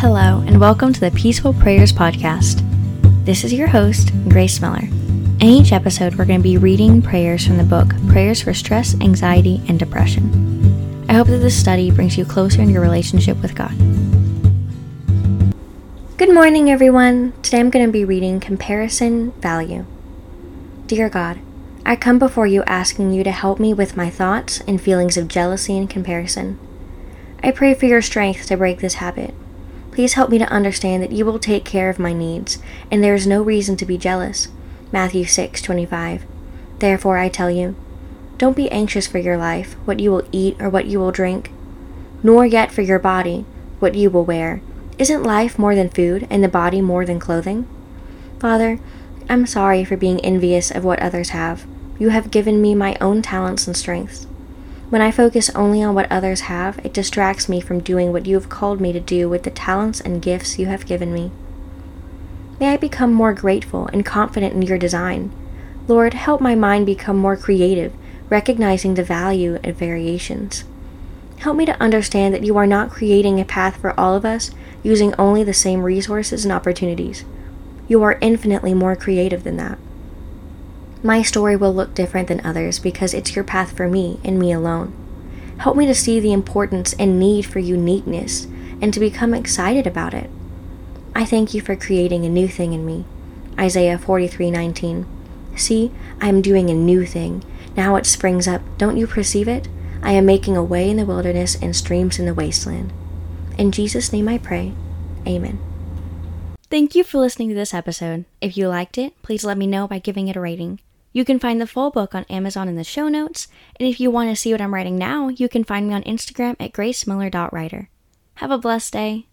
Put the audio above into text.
Hello, and welcome to the Peaceful Prayers Podcast. This is your host, Grace Miller. In each episode, we're going to be reading prayers from the book Prayers for Stress, Anxiety, and Depression. I hope that this study brings you closer in your relationship with God. Good morning, everyone. Today I'm going to be reading Comparison Value. Dear God, I come before you asking you to help me with my thoughts and feelings of jealousy and comparison. I pray for your strength to break this habit. Please help me to understand that you will take care of my needs, and there is no reason to be jealous. Matthew 6:25. Therefore I tell you, don't be anxious for your life, what you will eat or what you will drink, nor yet for your body, what you will wear. Isn't life more than food, and the body more than clothing? Father, I'm sorry for being envious of what others have. You have given me my own talents and strengths. When I focus only on what others have, it distracts me from doing what you have called me to do with the talents and gifts you have given me. May I become more grateful and confident in your design. Lord, help my mind become more creative, recognizing the value of variations. Help me to understand that you are not creating a path for all of us using only the same resources and opportunities. You are infinitely more creative than that. My story will look different than others because it's your path for me and me alone. Help me to see the importance and need for uniqueness and to become excited about it. I thank you for creating a new thing in me. Isaiah 43:19. See, I am doing a new thing. Now it springs up. Don't you perceive it? I am making a way in the wilderness and streams in the wasteland. In Jesus' name I pray. Amen. Thank you for listening to this episode. If you liked it, please let me know by giving it a rating. You can find the full book on Amazon in the show notes, and if you want to see what I'm writing now, you can find me on Instagram at gracemiller.writer. Have a blessed day.